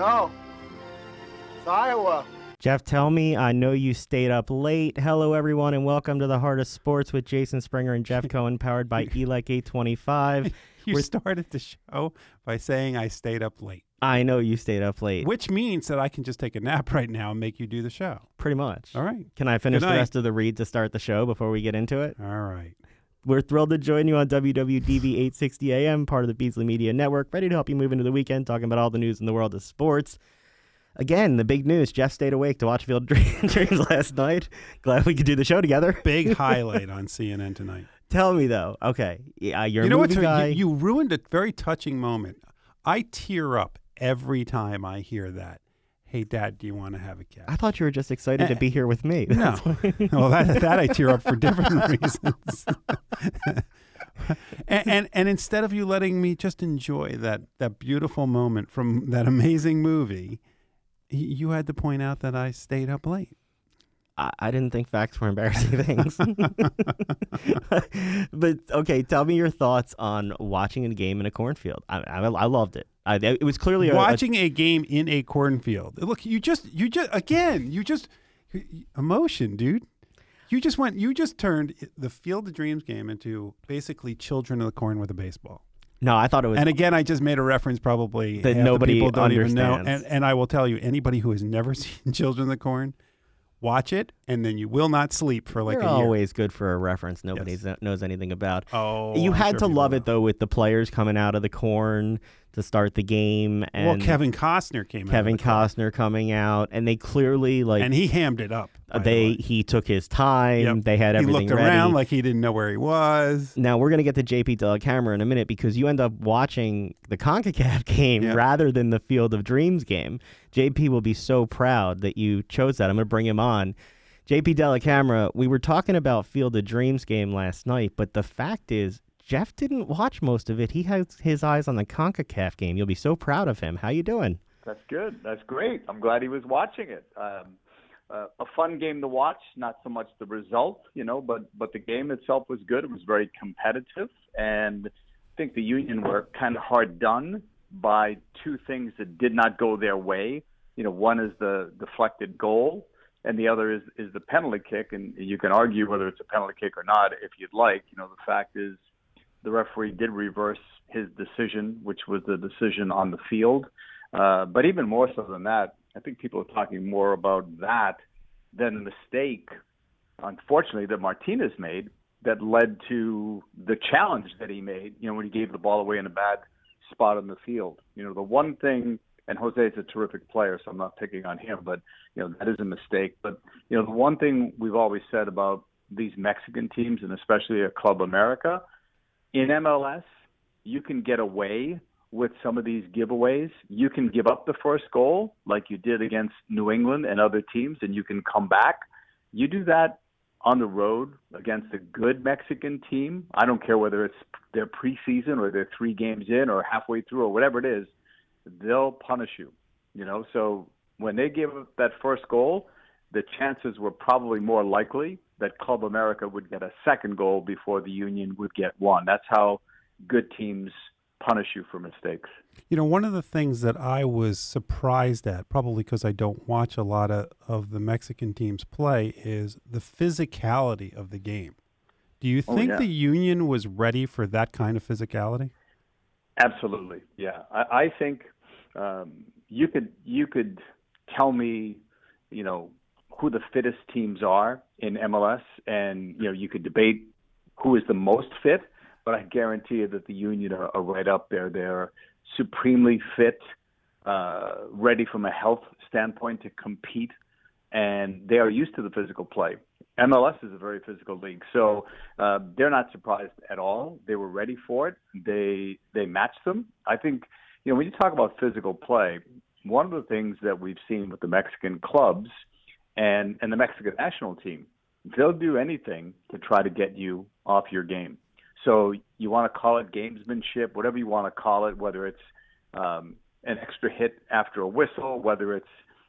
No. It's Iowa. Jeff, tell me, I know you stayed up late. Hello, everyone, and welcome to the Heart of Sports with Jason Springer and Jeff Cohen, powered by ELEC 825. You We're- started the show by saying I stayed up late, I know you stayed up late, which means that I can just take a nap right now and make you do the show. pretty much. All right. Can I finish the rest of the read to start the show before we get into it? All right. We're thrilled to join you on WWDB 860 AM, part of the Beasley Media Network, ready to help you move into the weekend, talking about all the news in the world of sports. Again, the big news Jeff stayed awake to watch Field Dreams last night. Glad we could do the show together. Big highlight on CNN tonight. Tell me, though. Okay. Yeah, you're you know what? guy. You, you ruined a very touching moment. I tear up every time I hear that. Hey, Dad, do you want to have a cat? I thought you were just excited to Eh, be here with me. No. well, that, that I tear up for different reasons. and, and and instead of you letting me just enjoy that that beautiful moment from that amazing movie, you had to point out that I stayed up late. I, I didn't think facts were embarrassing things. but okay, tell me your thoughts on watching a game in a cornfield. I, I, I loved it. I, it was clearly a, a- Watching a game in a cornfield. Look, you just you just again, you just emotion, dude. You just went you just turned the Field of Dreams game into basically Children of the Corn with a baseball. no. I thought it was. And again, I just made a reference probably That nobody people don't even know. understands. And, and I will tell you, anybody who has never seen Children of the Corn, watch it, and then you will not sleep for like they're a year. always good for a reference nobody Yes. knows anything about. Oh, you I'm had sure to love will. it though with the players coming out of the corn to start the game and Well, Kevin Costner came out. Kevin of the corn, Costner coming out and they clearly like and he hammed it up. by the they he took his time. Yep. They had everything. he looked ready. around like he didn't know where he was. Now we're gonna get to JP Dellacamera in a minute because you end up watching the Concacaf game Yeah. rather than the Field of Dreams game. JP will be so proud that you chose that. I'm gonna bring him on. JP Dellacamera, we were talking about Field of Dreams game last night, but the fact is Jeff didn't watch most of it. He has his eyes on the CONCACAF game. You'll be so proud of him. How you doing? That's good. That's great. I'm glad he was watching it. Um, uh, a fun game to watch. Not so much the result, you know, but but the game itself was good. It was very competitive, and I think the Union were kind of hard done by two things that did not go their way. You know, one is the deflected goal, and the other is is the penalty kick. And you can argue whether it's a penalty kick or not if you'd like. You know, the fact is the referee did reverse his decision, which was the decision on the field. Uh, but even more so than that, I think people are talking more about that than the mistake, unfortunately, that Martinez made that led to the challenge that he made, you know, when he gave the ball away in a bad spot on the field. You know, the one thing, and Jose is a terrific player, so I'm not picking on him, but, you know, that is a mistake. But, you know, the one thing we've always said about these Mexican teams, and especially Club America, in MLS, you can get away with some of these giveaways. You can give up the first goal like you did against New England and other teams, and you can come back. You do that on the road against a good Mexican team. I don't care whether it's their preseason or they're three games in or halfway through or whatever it is, they'll punish you. You know, so when they gave up that first goal, the chances were probably more likely that Club America would get a second goal before the Union would get one. That's how good teams punish you for mistakes. You know, one of the things that I was surprised at, probably because I don't watch a lot of, of the Mexican teams play, is the physicality of the game. Do you Oh, think yeah. the Union was ready for that kind of physicality? Absolutely, yeah. I, I think um, you could you could tell me, you know, who the fittest teams are in MLS, and you know you could debate who is the most fit, but I guarantee you that the Union are, are right up there. They're supremely fit, uh, ready from a health standpoint to compete, and they are used to the physical play. MLS is a very physical league, so uh, they're not surprised at all. They were ready for it. They they matched them. I think you know when you talk about physical play, one of the things that we've seen with the Mexican clubs and and the Mexican national team, they'll do anything to try to get you off your game. So you want to call it gamesmanship, whatever you want to call it, whether it's um, an extra hit after a whistle, whether it's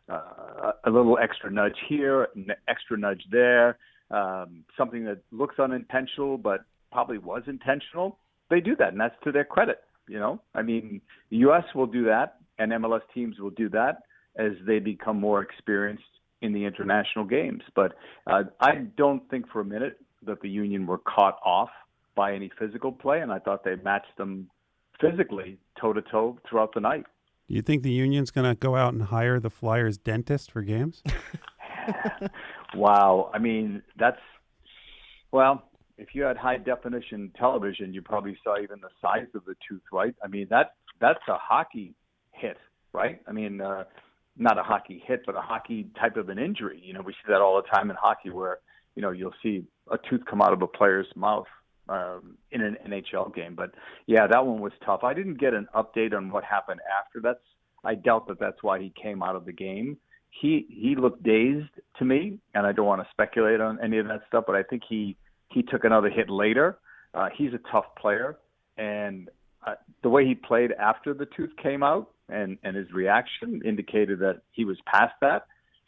uh, a little extra nudge here, an extra nudge there, um, something that looks unintentional but probably was intentional. They do that, and that's to their credit. You know, I mean, the U.S. will do that, and MLS teams will do that as they become more experienced in the international games. But uh, I don't think for a minute that the Union were caught off by any physical play, and I thought they matched them physically toe to toe throughout the night. Do you think the Union's going to go out and hire the Flyers dentist for games? wow. I mean, that's, well, if you had high definition television, you probably saw even the size of the tooth, right? I mean, that that's a hockey hit, right? I mean, uh, not a hockey hit, but a hockey type of an injury. You know, we see that all the time in hockey where, you know, you'll see a tooth come out of a player's mouth um, in an NHL game. But yeah, that one was tough. I didn't get an update on what happened after. That's I doubt that that's why he came out of the game. He he looked dazed to me, and I don't want to speculate on any of that stuff. But I think he he took another hit later. Uh, he's a tough player, and uh, the way he played after the tooth came out and and his reaction indicated that he was past that.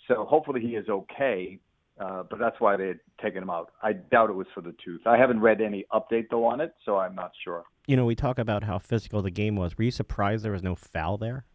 So hopefully he is okay. Uh, but that's why they had taken him out. I doubt it was for the tooth. I haven't read any update though on it, so I'm not sure. You know, we talk about how physical the game was. Were you surprised there was no foul there?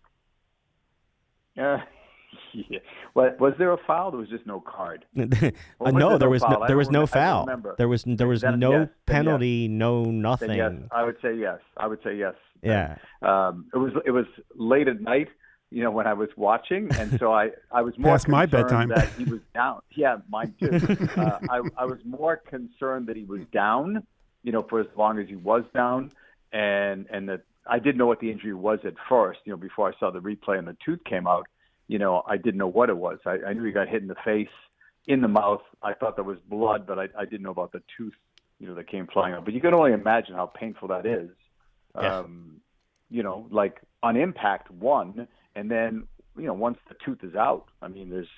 Uh, yeah. Well, was there a foul? There was just no card. uh, no, there, there was no, there was no foul. There was there was then, no yes, penalty, yes. no nothing. Yes, I would say yes. I would say yes. Yeah. Um, it was it was late at night you know, when I was watching, and so I, I was more Past my bedtime. that he was down. Yeah, mine too. uh, I, I was more concerned that he was down, you know, for as long as he was down, and and that I didn't know what the injury was at first, you know, before I saw the replay and the tooth came out. You know, I didn't know what it was. I, I knew he got hit in the face, in the mouth. I thought there was blood, but I, I didn't know about the tooth, you know, that came flying out. But you can only imagine how painful that is. Yeah. Um, you know, like on impact one and then you know once the tooth is out i mean there's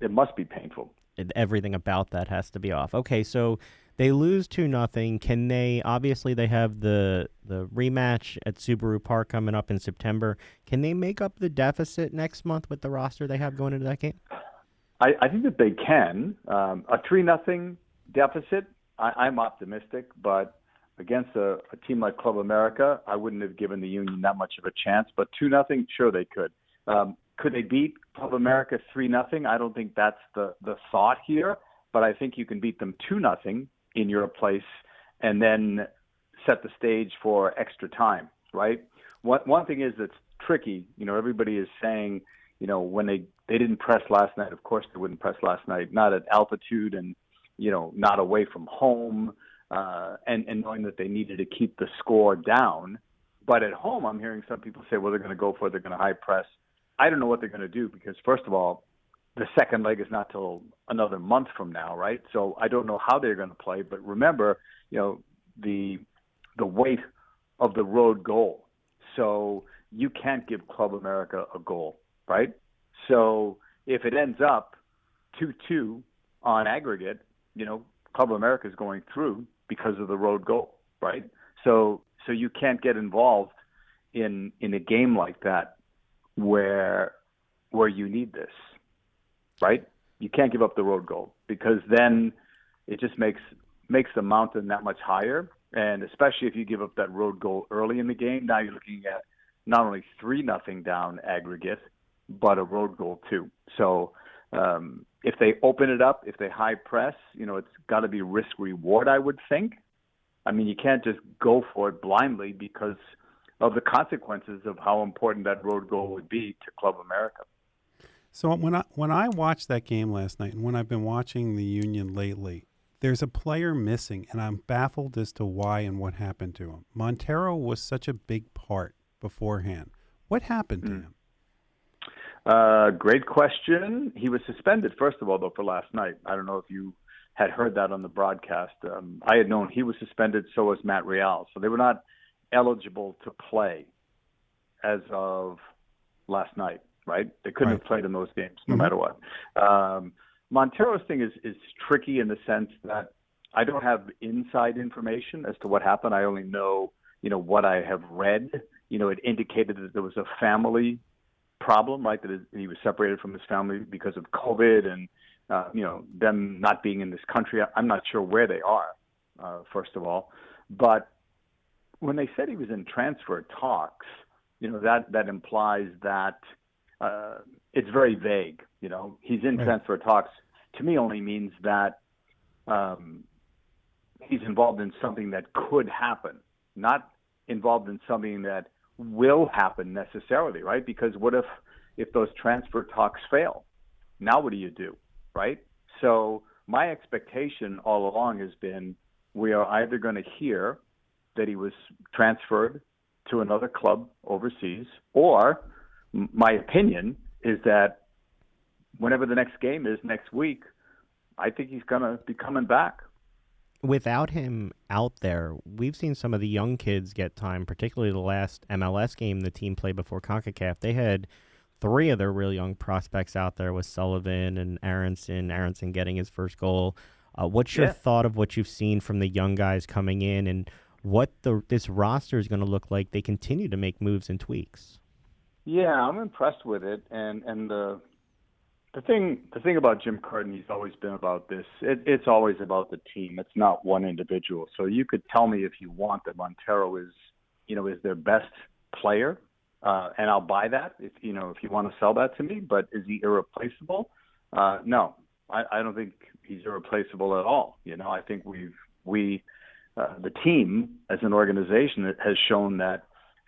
it must be painful. Everything about that has to be off. Okay so they lose to nothing. Can they obviously they have the the rematch at subaru park coming up in september. Can they make up the deficit next month with the roster they have going into that game? I, I think that they can. Um, a three nothing deficit I, i'm optimistic but against a, a team like Club America, I wouldn't have given the Union that much of a chance. But two nothing, sure they could. Um, could they beat Club America three nothing? I don't think that's the the thought here. But I think you can beat them two nothing in your place, and then set the stage for extra time. Right. One one thing is that's tricky. You know, everybody is saying, you know, when they they didn't press last night. Of course, they wouldn't press last night. Not at altitude, and you know, not away from home uh, and, and knowing that they needed to keep the score down. But at home, I'm hearing some people say, well, they're going to go for it, they're going to high press. I don't know what they're going to do because, first of all, the second leg is not till another month from now, right? So I don't know how they're going to play. But remember, you know, the the weight of the road goal. So you can't give Club America a goal, right? So if it ends up two two on aggregate, you know, Club America is going through because of the road goal, right? So so you can't get involved in in a game like that where where you need this, right? You can't give up the road goal because then it just makes makes the mountain that much higher. And especially if you give up that road goal early in the game, now you're looking at not only three nothing down aggregate, but a road goal too. So um, if they open it up, if they high press, you know, it's got to be risk reward, I would think. I mean, you can't just go for it blindly because of the consequences of how important that road goal would be to Club America. So when I when I watched that game last night, and when I've been watching the Union lately, there's a player missing, and I'm baffled as to why and what happened to him. Montero was such a big part beforehand. What happened to mm. him? Uh, great question. He was suspended, first of all, though, for last night. I don't know if you had heard that on the broadcast. Um, I had known he was suspended, so was Matt Real. So they were not eligible to play as of last night, right? They couldn't right. have played in those games, no mm-hmm. matter what. Um, Montero's thing is, is tricky in the sense that I don't have inside information as to what happened. I only know, you know, what I have read. You know, it indicated that there was a family problem, right? That he was separated from his family because of COVID and uh, you know them not being in this country. I'm not sure where they are, uh, first of all, but when they said he was in transfer talks, you know that that implies that uh, it's very vague. You know, he's in Right. transfer talks. To me, only means that um, he's involved in something that could happen, not involved in something that will happen necessarily, right? Because what if if those transfer talks fail? Now what do you do, right? So my expectation all along has been we are either going to hear that he was transferred to another club overseas, or my opinion is that whenever the next game is next week, I think he's going to be coming back. Without him out there, we've seen some of the young kids get time, particularly the last MLS game the team played before CONCACAF. They had three of their real young prospects out there with Sullivan and Aaronson, Aaronson getting his first goal. Uh, what's your Yeah. thought of what you've seen from the young guys coming in and what the this roster is going to look like? They continue to make moves and tweaks. Yeah, I'm impressed with it, and and the the thing the thing about Jim he's always been about this. It, it's always about the team. It's not one individual. So you could tell me if you want that Montero is, you know, is their best player, uh, and I'll buy that. If you know, if you want to sell that to me, but is he irreplaceable? Uh, no, I, I don't think he's irreplaceable at all. You know, I think we've we uh, the team as an organization has shown that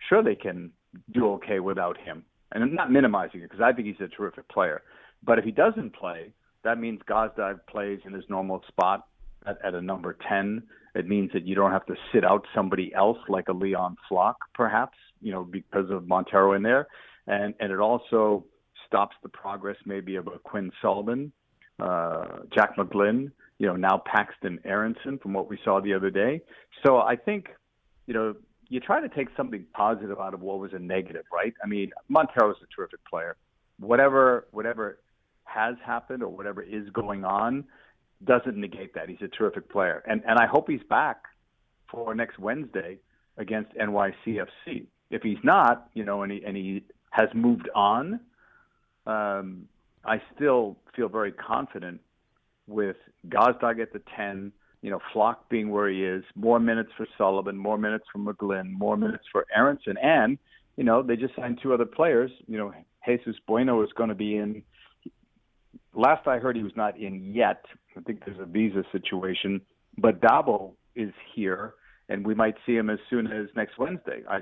sure they can do okay without him. And I'm not minimizing it because I think he's a terrific player. But if he doesn't play, that means Gazdag plays in his normal spot at, at a number 10. It means that you don't have to sit out somebody else like a Leon Flach, perhaps, you know, because of Montero in there. And, and it also stops the progress maybe of a Quinn Sullivan, uh, Jack McGlynn, you know, now Paxten Aaronson from what we saw the other day. So I think, you know, you try to take something positive out of what was a negative, right? I mean, Montero's a terrific player. Whatever whatever has happened or whatever is going on doesn't negate that. He's a terrific player. And and I hope he's back for next Wednesday against NYCFC. If he's not, you know, and he and he has moved on, um, I still feel very confident with Gazdag at the 10, you know, Flach being where he is, more minutes for Sullivan, more minutes for McGlynn, more minutes for Aaronson, and you know they just signed two other players. You know, Jesus Bueno is going to be in. Last I heard, he was not in yet. I think there's a visa situation, but Dabo is here, and we might see him as soon as next Wednesday. I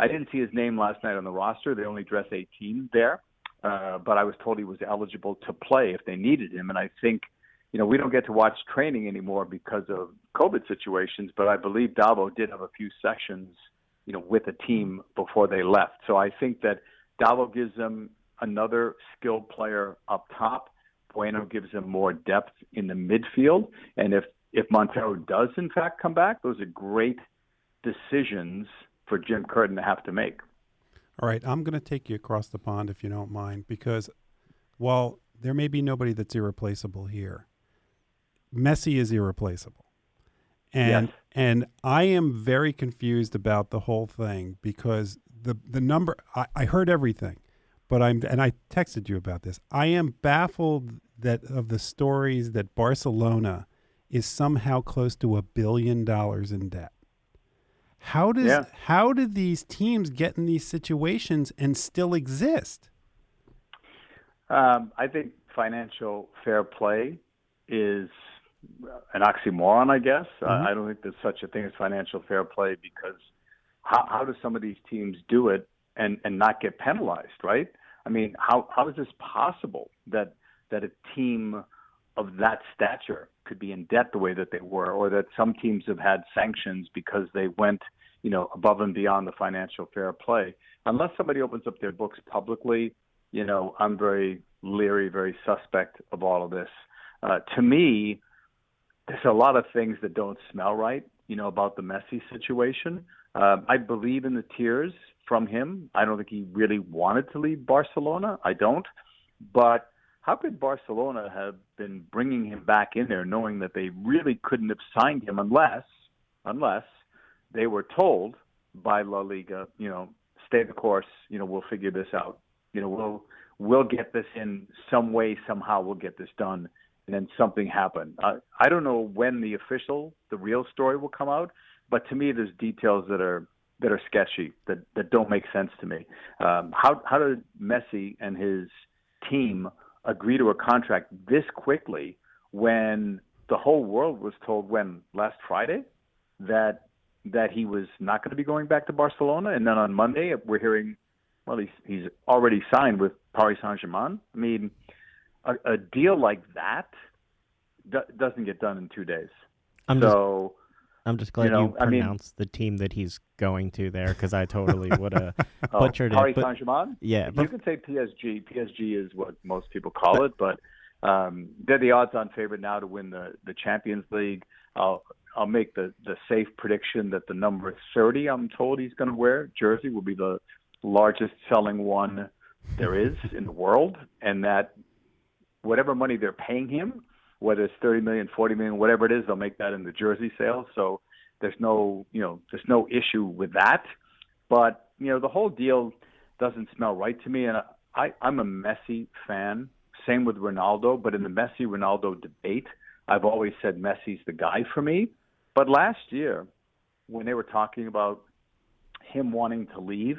I didn't see his name last night on the roster. They only dress 18 there, uh, but I was told he was eligible to play if they needed him, and I think you know, we don't get to watch training anymore because of COVID situations, but I believe Davo did have a few sessions, you know, with the team before they left. So I think that Davo gives them another skilled player up top. Bueno gives them more depth in the midfield. And if, if Montero does in fact come back, those are great decisions for Jim Curtin to have to make. All right, I'm going to take you across the pond if you don't mind, because while there may be nobody that's irreplaceable here, Messi is irreplaceable. And Yes. and I am very confused about the whole thing because the the number I, I heard everything, but I'm and I texted you about this. I am baffled that of the stories that Barcelona is somehow close to a billion dollars in debt. How does Yeah. how do these teams get in these situations and still exist? Um, I think financial fair play is an oxymoron, I guess. Mhm. I I don't think there's such a thing as financial fair play because how, how do some of these teams do it and, and not get penalized, right? I mean, how, how is this possible that that a team of that stature could be in debt the way that they were, or that some teams have had sanctions because they went, you know, above and beyond the financial fair play? Unless somebody opens up their books publicly, you know, I'm very leery, very suspect of all of this. Uh, to me, there's a lot of things that don't smell right, you know, about the messy situation. Um, I believe in the tears from him. I don't think he really wanted to leave Barcelona. I don't. But how could Barcelona have been bringing him back in there knowing that they really couldn't have signed him unless, unless they were told by La Liga, you know, stay the course, you know, we'll figure this out. You know, we'll we'll get this in some way, somehow we'll get this done. And then something happened. I, I don't know when the official, the real story will come out, but to me, there's details that are that are sketchy that that don't make sense to me. Um, how how did Messi and his team agree to a contract this quickly when the whole world was told when last Friday that that he was not going to be going back to Barcelona, and then on Monday we're hearing, well, he's he's already signed with Paris Saint Germain. I mean, a, a deal like that do, doesn't get done in two days. I'm just so I'm just glad you, know, I mean- pronounced the team that he's going to there because I totally would have oh, butchered Paris it. But Saint yeah, you but can say PSG. PSG is what most people call it, but um, they're the odds-on favorite now to win the the Champions League. I'll I'll make the the safe prediction that the number 30 I'm told he's going to wear jersey will be the largest selling one there is in the world, and that whatever money they're paying him, whether it's 30 million, 40 million, whatever it is, they'll make that in the jersey sales. So there's no you know there's no issue with that. But you know the whole deal doesn't smell right to me, and I I'm a Messi fan. Same with Ronaldo, but in the Messi Ronaldo debate, I've always said Messi's the guy for me. But last year, when they were talking about him wanting to leave,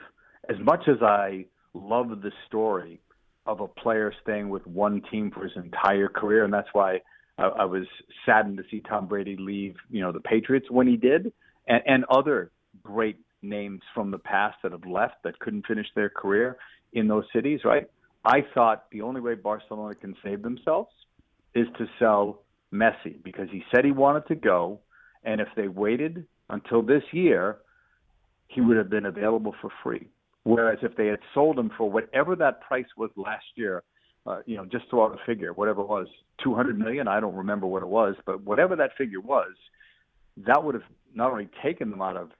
as much as I love the story of a player staying with one team for his entire career, and that's why I, I was saddened to see Tom Brady leave, you know, the Patriots when he did, and, and other great names from the past that have left that couldn't finish their career in those cities, right? I thought the only way Barcelona can save themselves is to sell Messi because he said he wanted to go, and if they waited until this year, he would have been available for free. Whereas if they had sold him for whatever that price was last year, uh, you know, just throw out a figure, whatever it was, 200 million, I don't remember what it was, but whatever that figure was, that would have not only taken them out of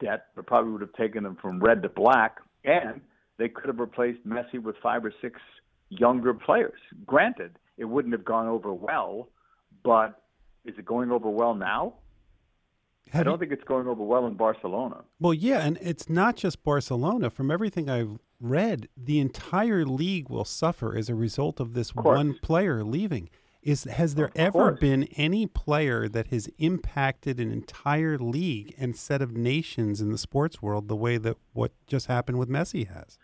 debt, but probably would have taken them from red to black, and they could have replaced Messi with five or six younger players. Granted, it wouldn't have gone over well, but is it going over well now? I don't you- think it's going over well in Barcelona. Well, yeah, and it's not just Barcelona. From everything I've read, the entire league will suffer as a result of this course. one player leaving. Is has there Of ever course. been any player that has impacted an entire league and set of nations in the sports world the way that what just happened with Messi has?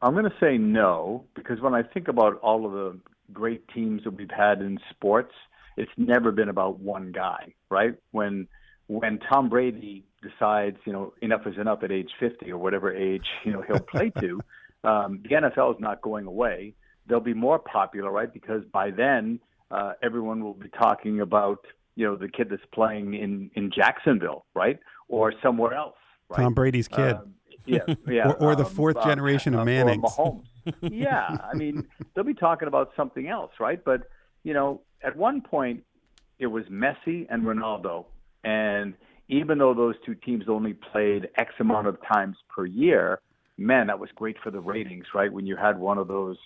I'm going to say no because when I think about all of the great teams that we've had in sports, it's never been about one guy, right? When when Tom Brady decides, you know, enough is enough at age 50 or whatever age you know he'll play to, um, the NFL is not going away. They'll be more popular, right? Because by then uh, everyone will be talking about you know the kid that's playing in in Jacksonville, right, or somewhere else, right? Tom Brady's kid. Um, yeah, yeah. Or- or the um, fourth uh, generation of uh, or Mannings. Mahomes. yeah, I mean, they'll be talking about something else, right? But you know, at one point, it was Messi and Ronaldo, and even though those two teams only played X amount of times per year, man, that was great for the ratings, right? When you had one of those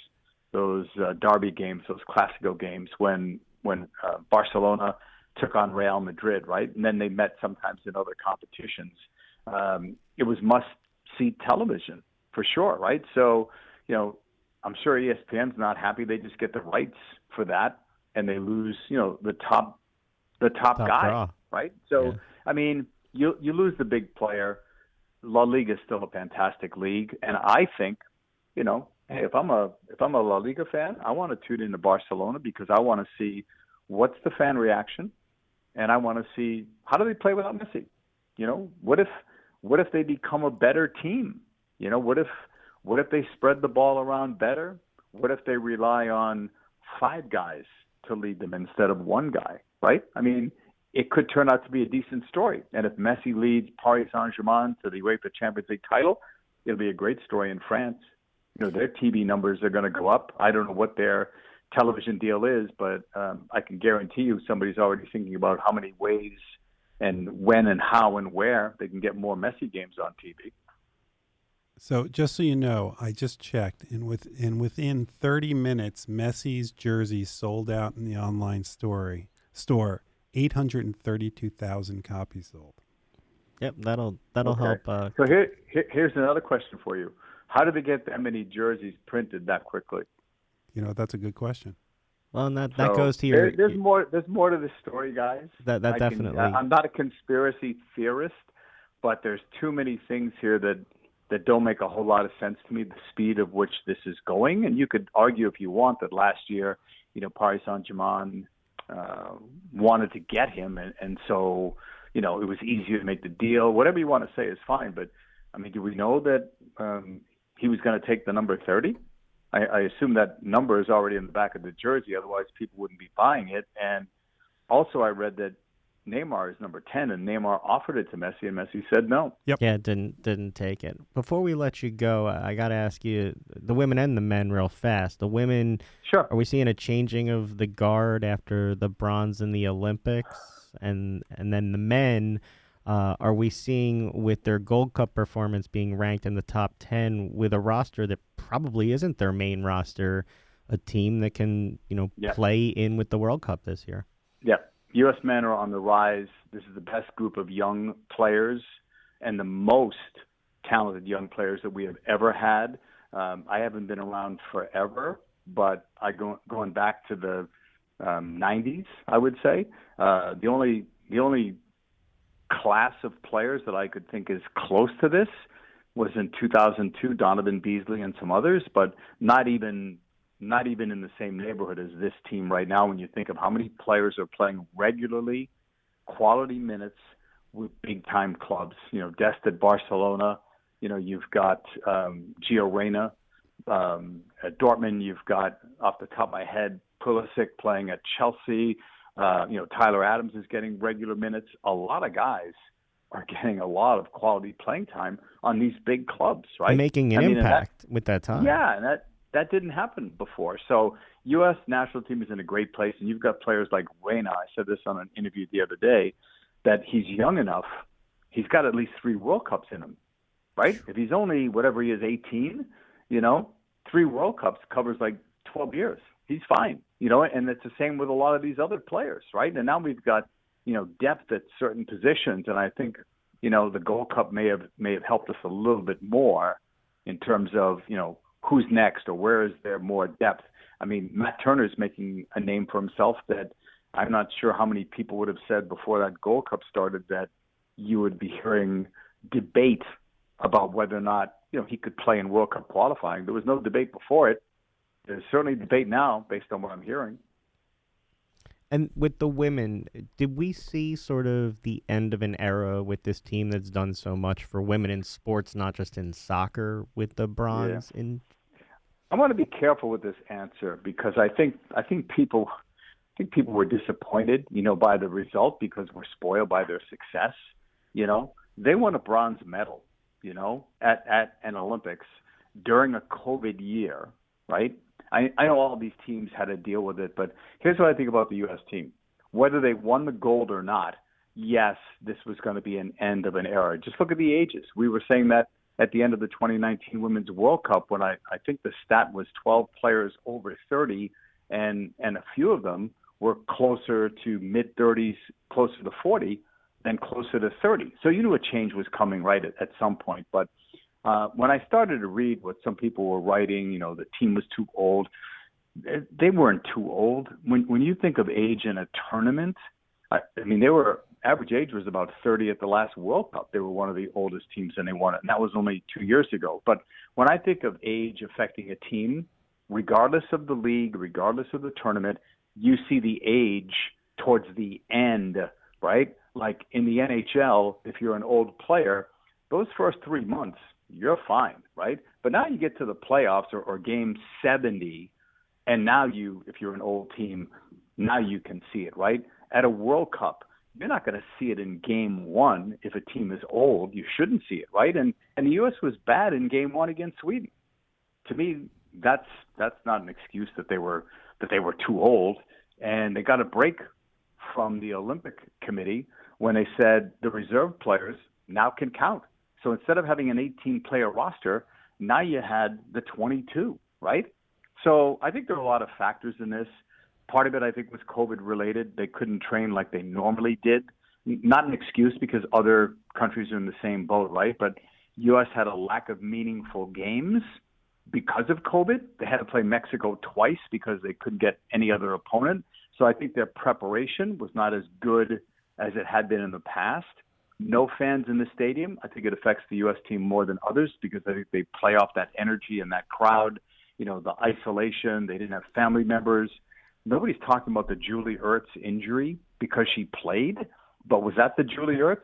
those uh, derby games, those Clasico games, when when uh, Barcelona took on Real Madrid, right? And then they met sometimes in other competitions. Um, it was must see television for sure, right? So, you know, I'm sure ESPN's not happy. They just get the rights for that, and they lose, you know, the top, the top, Top guy, draw. Right? So, Yeah. I mean, you you lose the big player. La Liga is still a fantastic league, and I think, you know, hey, if I'm a if I'm a La Liga fan, I want to tune into Barcelona because I want to see what's the fan reaction, and I want to see how do they play without Messi. You know, what if what if they become a better team? You know, what if what if they spread the ball around better? What if they rely on five guys to lead them instead of one guy? Right? I mean, it could turn out to be a decent story. And if Messi leads Paris Saint-Germain to the UEFA Champions League title, it'll be a great story in France. You know, their TV numbers are going to go up. I don't know what their television deal is, but um, I can guarantee you somebody's already thinking about how many ways and when and how and where they can get more Messi games on TV. So just so you know, I just checked, and with and within 30 minutes, Messi's jersey sold out in the online story store. 832,000 copies sold. Yep, that'll that'll Okay. help. Uh, So here, here, here's another question for you: How did they get that many jerseys printed that quickly? You know, that's a good question. well, and that that goes to your. There, there's more. There's more to this story, guys. That that I can- definitely. I'm not a conspiracy theorist, but there's too many things here that that don't make a whole lot of sense to me. The speed of which this is going, and you could argue if you want that last year, you know, Paris Saint Germain uh, wanted to get him, and, and so you know it was easier to make the deal. Whatever you want to say is fine, but I mean, do we know that um, he was going to take the number 30? I, I assume that number is already in the back of the jersey, otherwise people wouldn't be buying it. And also, I read that Neymar is number 10, and Neymar offered it to Messi, and Messi said no. Yep. Yeah, didn't didn't take it. Before we let you go, I got to ask you the women and the men real fast. The women, sure. Are we seeing a changing of the guard after the bronze in the Olympics, and and then the men? Uh, are we seeing with their Gold Cup performance being ranked in the top 10 with a roster that probably isn't their main roster, a team that can, you know, yeah. play in with the World Cup this year? Yeah. U.S. men are on the rise. This is the best group of young players and the most talented young players that we have ever had. Um, I haven't been around forever, but I go, going back to the um, 90s, I would say uh, the only the only class of players that I could think is close to this was in 2002, Donovan Beasley and some others, but not even not even in the same neighborhood as this team right now. When you think of how many players are playing regularly, quality minutes with big time clubs, you know, Dest at Barcelona, you know, you've got um, Gio Reyna um, at Dortmund, you've got off the top of my head Pulisic playing at Chelsea. Uh, you know, Tyler Adams is getting regular minutes. A lot of guys are getting a lot of quality playing time on these big clubs, right? Making an I mean, impact that, with that time. Yeah, and that that didn't happen before. So U.S. national team is in a great place, and you've got players like Reyna. I said this on an interview the other day that he's young enough. He's got at least three World Cups in him, right? If he's only whatever he is, 18, you know, three World Cups covers like 12 years. He's fine, you know, and it's the same with a lot of these other players, right? And now we've got, you know, depth at certain positions, and I think, you know, the Gold Cup may have may have helped us a little bit more in terms of, you know, who's next or where is there more depth. I mean, Matt Turner is making a name for himself that I'm not sure how many people would have said before that Gold Cup started that you would be hearing debate about whether or not you know he could play in World Cup qualifying. There was no debate before it. There's certainly debate now, based on what I'm hearing. And with the women, did we see sort of the end of an era with this team that's done so much for women in sports, not just in soccer, with the bronze yeah. in I want to be careful with this answer because I think I think people I think people were disappointed, you know, by the result because we're spoiled by their success. You know, they won a bronze medal, you know, at at an Olympics during a COVID year, right? I, I know all these teams had to deal with it, but here's what I think about the U.S. team: whether they won the gold or not, yes, this was going to be an end of an era. Just look at the ages. We were saying that at the end of the 2019 Women's World Cup when I, I think the stat was 12 players over 30, and and a few of them were closer to mid 30s, closer to 40, than closer to 30. So you knew a change was coming right at, at some point. But uh, when I started to read what some people were writing, you know, the team was too old. They weren't too old. When when you think of age in a tournament, I, I mean, they were average age was about 30 at the last World Cup. They were one of the oldest teams and they won it. And that was only two years ago. But when I think of age affecting a team, regardless of the league, regardless of the tournament, you see the age towards the end, right? Like in the NHL, if you're an old player, those first three months, you're fine, right? But now you get to the playoffs or, or game 70, and now you, if you're an old team, now you can see it, right? At a World Cup, you're not going to see it in game one if a team is old. You shouldn't see it, right? And and the U.S. was bad in game one against Sweden. To me, that's that's not an excuse that they were that they were too old, and they got a break from the Olympic Committee when they said the reserve players now can count. So instead of having an 18 player roster, now you had the 22, right? So I think there are a lot of factors in this. Part of it, I think, was COVID related. They couldn't train like they normally did. Not an excuse because other countries are in the same boat, right? But U.S. had a lack of meaningful games because of COVID. They had to play Mexico twice because they couldn't get any other opponent. So I think their preparation was not as good as it had been in the past. No fans in the stadium. I think it affects the U.S. team more than others because I think they play off that energy and that crowd. You know, the isolation. They didn't have family members. Nobody's talking about the Julie Ertz injury because she played, but was that the Julie Ertz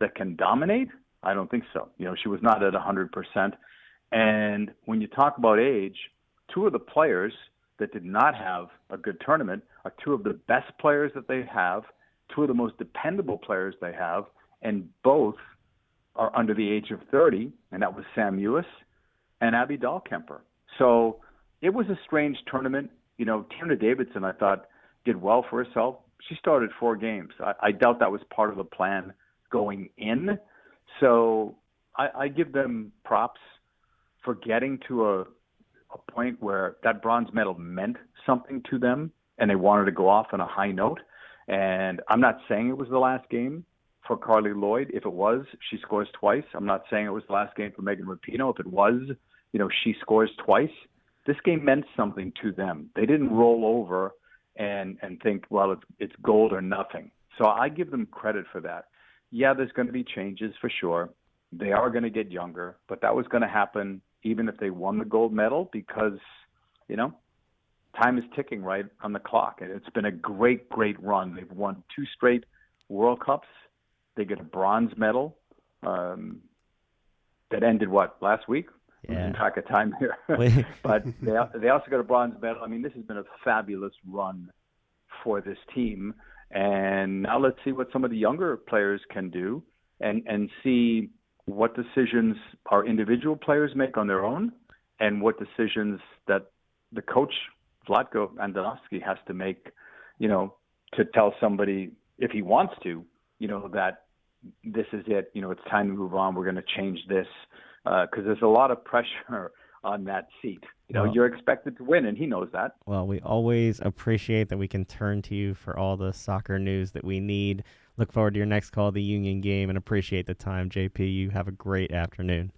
that can dominate? I don't think so. You know, she was not at 100%. And when you talk about age, two of the players that did not have a good tournament are two of the best players that they have, two of the most dependable players they have, and both are under the age of 30, and that was Sam Mewis and Abby Dahlkemper. So it was a strange tournament. You know, Tierna Davidson, I thought, did well for herself. She started four games. I, I doubt that was part of the plan going in. So I, I give them props for getting to a, a point where that bronze medal meant something to them and they wanted to go off on a high note. And I'm not saying it was the last game for Carli Lloyd. If it was, she scores twice. I'm not saying it was the last game for Megan Rapinoe. If it was, you know, she scores twice. This game meant something to them. They didn't roll over and and think, well, it's it's gold or nothing. So I give them credit for that. Yeah, there's going to be changes for sure. They are going to get younger, but that was going to happen even if they won the gold medal because, you know, time is ticking right on the clock. And it's been a great, great run. They've won two straight World Cups. They get a bronze medal um, that ended what last week. Yeah. Track of time here, but they they also got a bronze medal. I mean, this has been a fabulous run for this team. And now let's see what some of the younger players can do, and and see what decisions our individual players make on their own, and what decisions that the coach Vlatko Andonovski has to make, you know, to tell somebody if he wants to, you know, that this is it. You know, it's time to move on. We're going to change this because uh, there's a lot of pressure on that seat. You know, Well- you're expected to win, and he knows that. Well, we always appreciate that we can turn to you for all the soccer news that we need. Look forward to your next call, the Union game, and appreciate the time, JP. You have a great afternoon.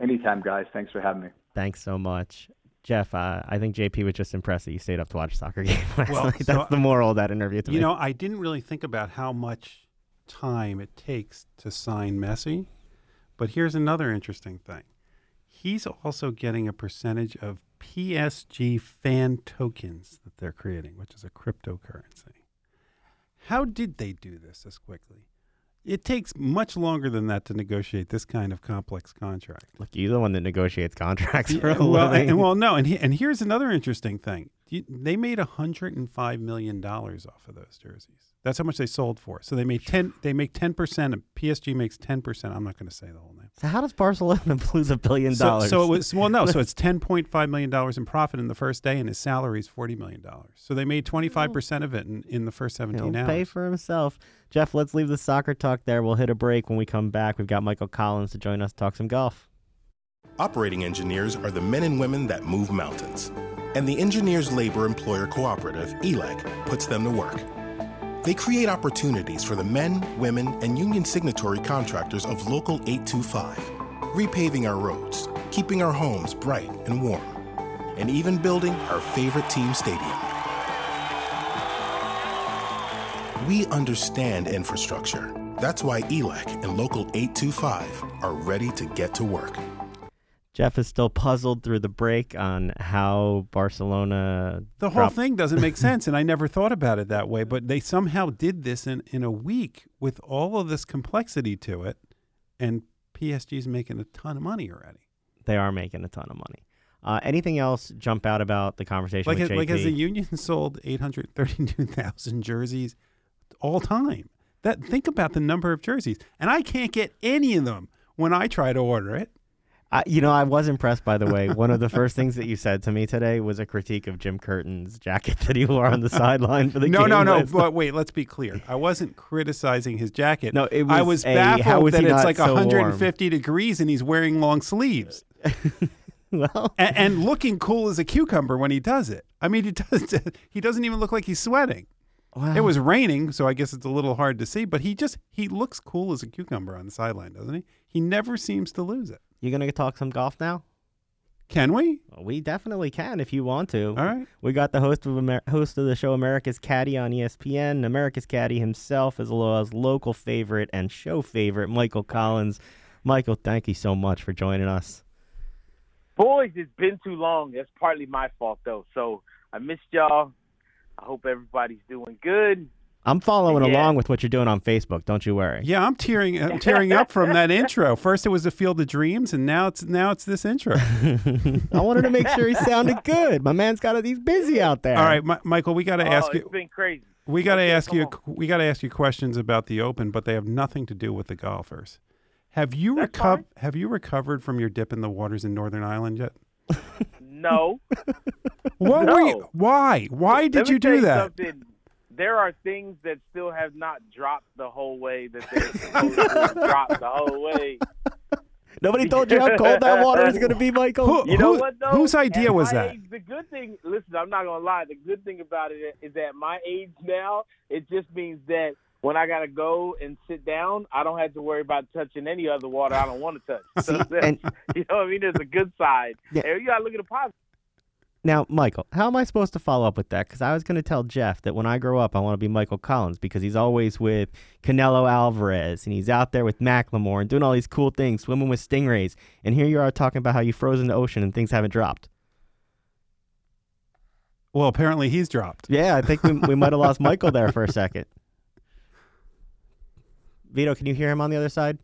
Anytime, guys. Thanks for having me. Thanks so much. Jeff, uh, I think JP was just impressed that you stayed up to watch a soccer game last Well, night. so That's the moral of that interview to You me. know, I didn't really think about how much time it takes to sign Messi, but here's another interesting thing. He's also getting a percentage of PSG fan tokens that they're creating, which is a cryptocurrency. How did they do this as quickly? It takes much longer than that to negotiate this kind of complex contract. Look, you're the one that negotiates contracts for a Yeah, well, living. and, well, no, and he, and here's another interesting thing. You- They made hundred and five million dollars off of those jerseys. That's how much they sold for. So they made ten. They make ten percent. PSG makes ten percent. I'm not going to say the whole name. so how does Barcelona lose a billion dollars? so it was well, no. So it's ten point five million dollars in profit in the first day, and his salary is forty million dollars. So they made twenty five hmm. percent of it in, in the first 17 He'll seventeen pay hours. for himself. Jeff, let's leave the soccer talk there. We'll hit a break when we come back. We've got Michael Collins to join us, talk some golf. Operating engineers are the men and women that move mountains. And the Engineers Labor Employer Cooperative, ELEC, puts them to work. They create opportunities for the men, women, and union signatory contractors of Local 825, repaving our roads, keeping our homes bright and warm, and even building our favorite team stadium. We understand infrastructure. That's why E ELEC and Local 825 are ready to get to work. Jeff is still puzzled through the break on how Barcelona. The whole dropped- thing doesn't make sense, and I never thought about it that way. But they somehow did this in, in a week with all of this complexity to it, and PSG's making a ton of money already. They are making a ton of money. Uh, anything else jump out about the conversation Like, JP? like has the union sold eight hundred thirty-two thousand jerseys all time? That think about the number of jerseys, and I can't get any of them when I try to order it. I, you know, I was impressed, by the way. One of the first things that you said to me today was a critique of Jim Curtin's jacket that he wore on the sideline for the no, game. no, no. no. But wait, let's be clear. I wasn't criticizing his jacket. No, it was I was a, baffled that it's like so warm? 150 degrees and he's wearing long sleeves. well, and, and looking cool as a cucumber when he does it. I mean, he does. He doesn't even look like he's sweating. wow. It was raining, so I guess it's a little hard to see. But he just he looks cool as a cucumber on the sideline, doesn't he? He never seems to lose it. You gonna talk some golf now? Can we? We definitely can if you want to. All right. We got the host of Amer- host of the show America's Caddy on ESPN, America's Caddy himself, as well as local favorite and show favorite Michael Collins. Michael, thank you so much for joining us. Boys, it's been too long. That's partly my fault though. So I missed y'all. I hope everybody's doing good. I'm following Yeah. along with what you're doing on Facebook. Don't you worry. Yeah, I'm tearing I'm tearing up from that intro. First it was the Field of Dreams, and now it's now it's this intro. I wanted to make sure he sounded good. My man's got it. He's busy out there. All right, Mi- Michael, we got to oh, ask it's you. been crazy. We got to Okay, ask you. on. We got to ask you questions about the Open, but they have nothing to do with the golfers. Have you recovered? Have you recovered from your dip in the waters in Northern Ireland yet? No. What were you? No. Why? Why Let did me you tell do that? Something. There are things that still have not dropped the whole way that they're supposed to drop the whole way. Nobody told you how cold that water is going to be, Michael. Who- You know who- what though? whose idea At was that? age, the good thing, listen, I'm not gonna lie. The good thing about it is at my age now, it just means that when I gotta go and sit down, I don't have to worry about touching any other water I don't want to touch. So See, and- you know what I mean? There's a good side. Yeah. And you gotta look at the positive. Now, Michael, how am I supposed to follow up with that? Because I was going to tell Jeff that when I grow up, I want to be Michael Collins because he's always with Canelo Alvarez and he's out there with Macklemore and doing all these cool things, swimming with stingrays. And here you are talking about how you froze in the ocean and things haven't dropped. Well, apparently he's dropped. Yeah, I think we, we might have lost Michael there for a second. Vito, can you hear him on the other side?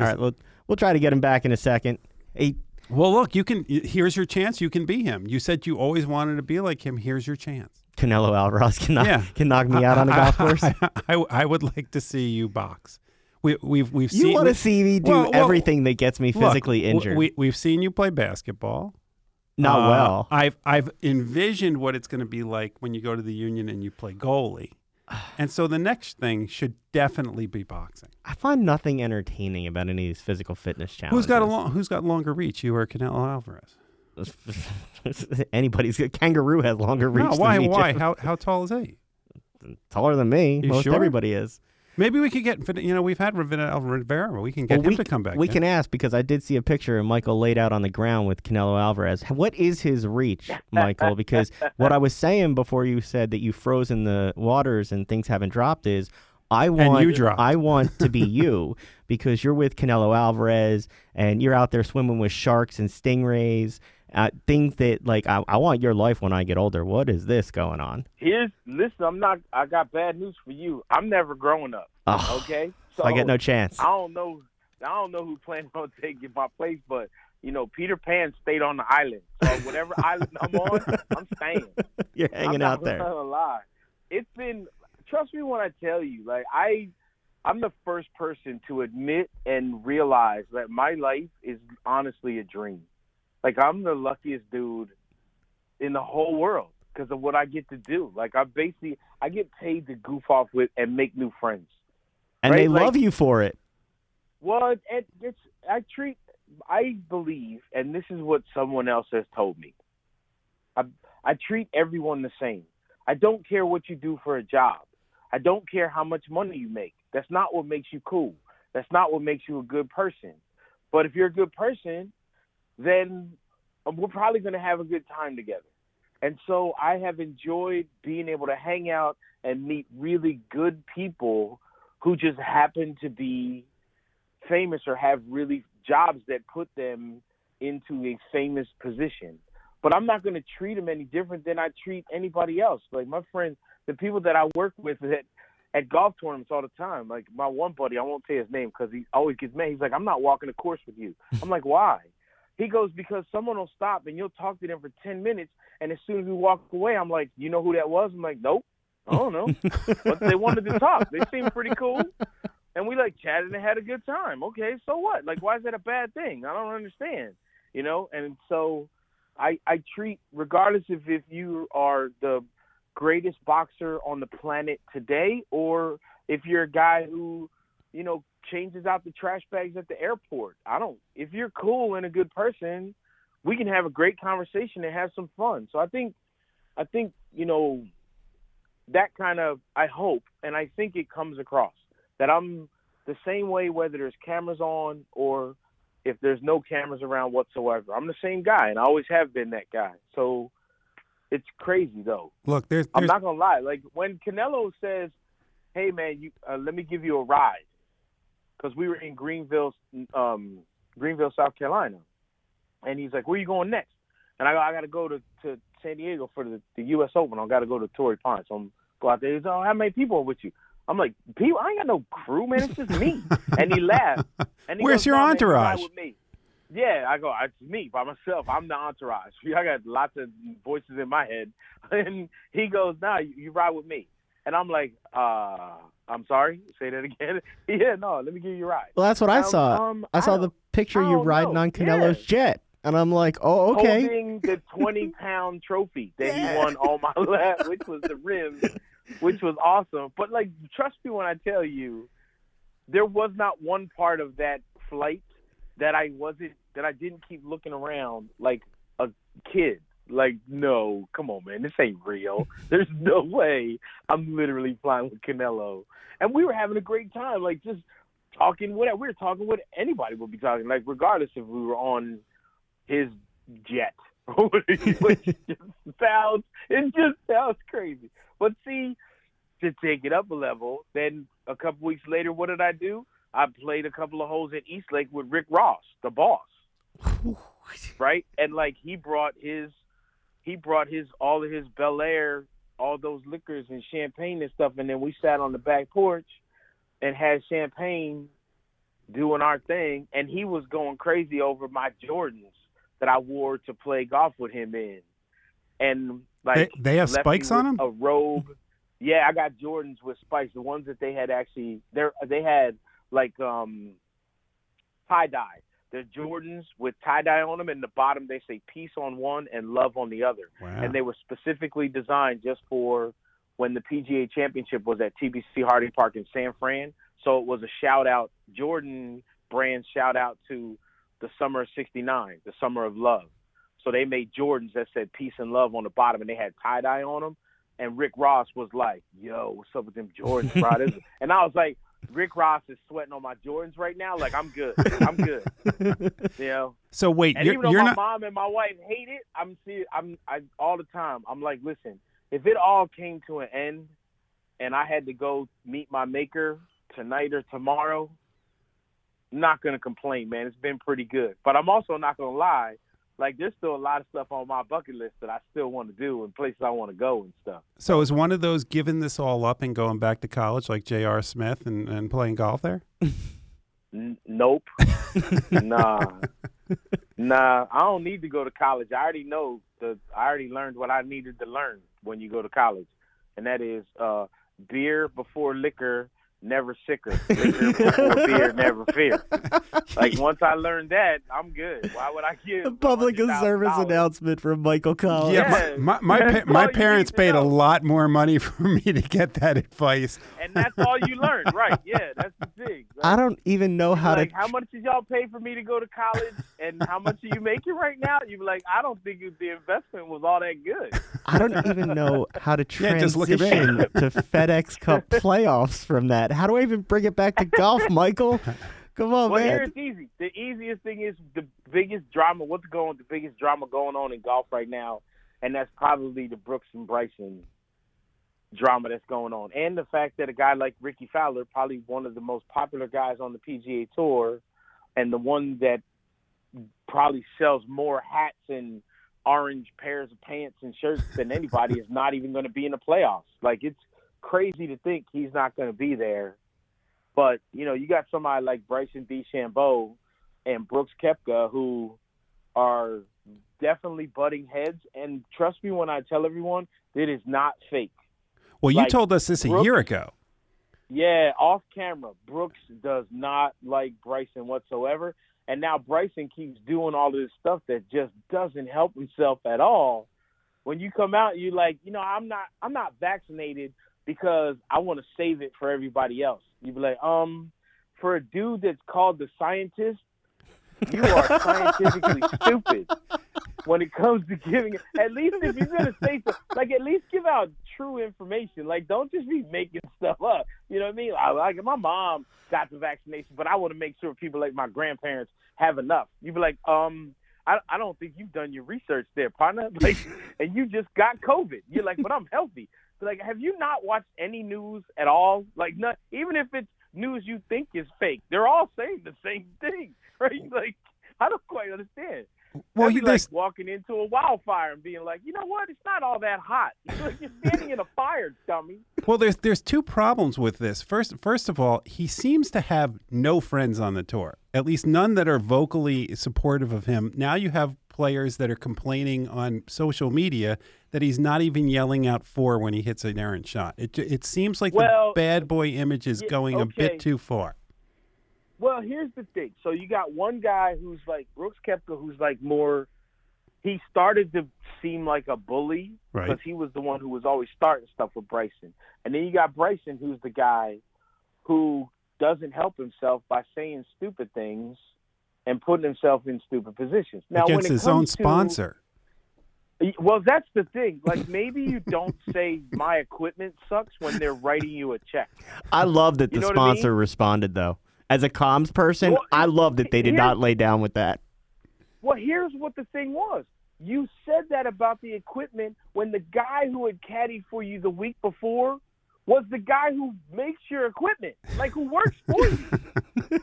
All right, we'll, we'll try to get him back in a second. He, Well, look, you can. Here's your chance. You can be him. You said you always wanted to be like him. Here's your chance. Canelo Alvarez can knock, Yeah. can knock me out on the golf course. I, I, I would like to see you box. We, we've we've You seen. want to see me do Well, well, everything that gets me physically w- injured. We we've seen you play basketball. Not Uh, well. I've I've envisioned what it's going to be like when you go to the union and you play goalie. And so the next thing should definitely be boxing. I find nothing entertaining about any of these physical fitness challenges. Who's got a long, Who's got longer reach? You or Canelo Alvarez? Anybody's. Kangaroo has longer reach. No, why? Why? How how tall is he? Taller than me. You Most sure? everybody is. Maybe we could get. You know, we've had Rivera, oh, Rivera. We can get Well, him we, to come back. we yeah. can ask because I did see a picture of Michael laid out on the ground with Canelo Alvarez. What is his reach, Michael? Because what I was saying before you said that you froze in the waters and things haven't dropped is I want you dropped. I want to be you because you're with Canelo Alvarez and you're out there swimming with sharks and stingrays. Uh, things that like I, I want your life when I get older. What is this going on? Here's listen, I'm not I got bad news for you. I'm never growing up. Oh, Okay? so I get no chance. I don't know. I don't know who planning on taking my place, but you know, Peter Pan stayed on the island. So whatever island I'm on, I'm staying. You're I'm hanging not out there. Gonna lie. It's been. Trust me when I tell you. Like I, I'm the first person to admit and realize that my life is honestly a dream. Like I'm the luckiest dude in the whole world because of what I get to do. Like I basically, I get paid to goof off with and make new friends. And right, they like- love you for it. Well, it, it's I treat I believe, and this is what someone else has told me. I I treat everyone the same. I don't care what you do for a job. I don't care how much money you make. That's not what makes you cool. That's not what makes you a good person. But if you're a good person, then we're probably going to have a good time together. And so I have enjoyed being able to hang out and meet really good people who just happen to be famous or have really jobs that put them into a famous position. But I'm not going to treat them any different than I treat anybody else. Like my friends, the people that I work with at at golf tournaments all the time. Like my one buddy, I won't say his name because he always gets mad. He's like, "I'm not walking the course with you." I'm like, "Why?" He goes, "Because someone will stop and you'll talk to them for ten minutes, and as soon as we walk away, I'm like, you know who that was?" I'm like, "Nope, I don't know." but they wanted to talk. They seemed pretty cool. And we like chatted and had a good time. Okay, so what? Like why is that a bad thing? I don't understand. You know? And so I I treat regardless of if you are the greatest boxer on the planet today or if you're a guy who, you know, changes out the trash bags at the airport. I don't if you're cool and a good person, we can have a great conversation and have some fun. So I think I think, you know, that kind of I hope and I think it comes across that I'm the same way whether there's cameras on or if there's no cameras around whatsoever. I'm the same guy, and I always have been that guy. So it's crazy though. Look, there's, I'm not gonna lie. Like when Canelo says, "Hey man, you uh, let me give you a ride," because we were in Greenville, um, Greenville, South Carolina, and he's like, "Where you going next?" And I go, "I got to go to to San Diego for the, the U.S. Open. I got to go to Torrey Pines. So I'm go out there." He's, "Oh, how many people are with you?" I'm like, "People, I ain't got no crew, man. It's just me." and he laughed. And he Where's goes, your "No, man, entourage?" with me." Yeah, I go, it's me by myself. I'm the entourage. I got lots of voices in my head. And he goes, nah, you, you ride with me. And I'm like, uh, I'm sorry. Say that again. yeah, no, let me give you a ride. Well, that's what I Um, saw. um, I saw don't- the picture you riding know. on Canelo's Yeah. jet, and I'm like, oh, okay. Holding the 20 pound trophy that Yeah. he won on my lap, which was the rims, which was awesome. But like, trust me when I tell you, there was not one part of that flight that I wasn't that I didn't keep looking around like a kid. Like, no, come on, man, this ain't real. There's no way I'm literally flying with Canelo. And we were having a great time, like just talking whatever we were talking what anybody would be talking, like regardless if we were on his jet. Which just sounds it just sounds crazy. But see, to take it up a level, then a couple weeks later, what did I do? I played a couple of holes at Eastlake with Rick Ross, the boss. right? And like he brought his he brought his all of his Belaire, all those liquors and champagne and stuff, and then we sat on the back porch and had champagne doing our thing and he was going crazy over my Jordans that I wore to play golf with him in. And like they, they have spikes on them. A robe. Yeah, I got Jordans with spikes. The ones that they had actually, they they had like um tie dye. They're Jordans with tie dye on them, and the bottom they say peace on one and love on the other. Wow. And they were specifically designed just for when the PGA Championship was at TPC Harding Park in San Fran. So it was a shout out, Jordan brand shout out to the summer of '69, the summer of love. So they made Jordans that said peace and love on the bottom, and they had tie dye on them. And Rick Ross was like, "Yo, what's up with them Jordans, bro?" And I was like, "Rick Ross is sweating on my Jordans right now. Like I'm good. I'm good." you know. so wait, And you're, even though you're my not. mom and my wife hate it, I'm see, I'm I all the time. I'm like, listen, if it all came to an end, and I had to go meet my maker tonight or tomorrow, I'm not gonna complain, man. It's been pretty good. But I'm also not gonna lie. Like there's still a lot of stuff on my bucket list that I still want to do and places I want to go and stuff. So is one of those giving this all up and going back to college like J.R. Smith and, and playing golf there? N- nope. nah. Nah, I don't need to go to college. I already know the I already learned what I needed to learn when you go to college. And that is uh beer before liquor, never sicker. Liquor before beer, never fear. Like once I learned that, I'm good. Why would I give A public service announcement from Michael Collins. Yeah, Yeah. my my, my, pa- my parents need to paid a lot more money for me to get that advice. And that's all you learn, right? Yeah, that's the thing. I don't even know how like, to. how much did y'all pay for me to go to college, and how much are you making right now? You be like, I don't think the investment was all that good. I don't even know how to Yeah, just look transition to FedEx Cup playoffs from that. How do I even bring it back to golf, Michael? Come on, Well, man. it's easy. The easiest thing is the biggest drama. What's going? The biggest drama going on in golf right now, and that's probably the Brooks and Bryson drama that's going on, and the fact that a guy like Rickie Fowler, probably one of the most popular guys on the PGA Tour, and the one that probably sells more hats and orange pairs of pants and shirts than anybody, is not even going to be in the playoffs. Like it's crazy to think he's not going to be there. But you know, you got somebody like Bryson DeChambeau and Brooks Koepka who are definitely butting heads. And trust me when I tell everyone, it is not fake. Well, you Like, told us this a Brooks- year ago. Yeah, off camera, Brooks does not like Bryson whatsoever. And now Bryson keeps doing all this stuff that just doesn't help himself at all. When you come out, you're like, you know, I'm not I'm not vaccinated because I want to save it for everybody else. You'd be like, um, for a dude that's called the scientist, you are scientifically stupid. when it comes to giving. At least if you're gonna say so, like at least give out true information. Like don't just be making stuff up. You know what I mean? I, like my mom got the vaccination, but I want to make sure people like my grandparents have enough. You'd be like, um. I, I don't think you've done your research there, partner. Like, and you just got COVID. You're like, but I'm healthy. Like, have you not watched any news at all? Like, not even if it's news you think is fake, they're all saying the same thing, right? Like, I don't quite understand. Well, you, like walking into a wildfire and being like, you know what? It's not all that hot. You're, you're standing in a fire, dummy. Well, there's there's two problems with this. First, first of all, he seems to have no friends on the tour. At least none that are vocally supportive of him. Now you have players that are complaining on social media that he's not even yelling out for when he hits an errant shot. It it seems like Well, the bad boy image is yeah, going a bit too far. Well, here's the thing. So you got one guy who's like Brooks Koepka, who's like more. He started to seem like a bully Right. because he was the one who was always starting stuff with Bryson, and then you got Bryson, who's the guy who doesn't help himself by saying stupid things and putting himself in stupid positions. Now, when Against it his own comes to- sponsor. well, that's the thing. Like maybe you don't say my equipment sucks when they're writing you a check. I love that You the know what I mean? sponsor responded though. As a comms person, Well, I love that they did not lay down with that. Well, here's what the thing was. You said that about the equipment when the guy who had caddied for you the week before was the guy who makes your equipment, like who works for you.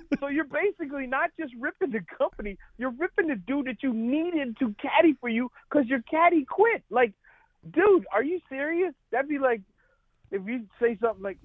so you're basically not just ripping the company, you're ripping the dude that you needed to caddy for you because your caddy quit. Like, dude, are you serious? That'd be like if you say something like,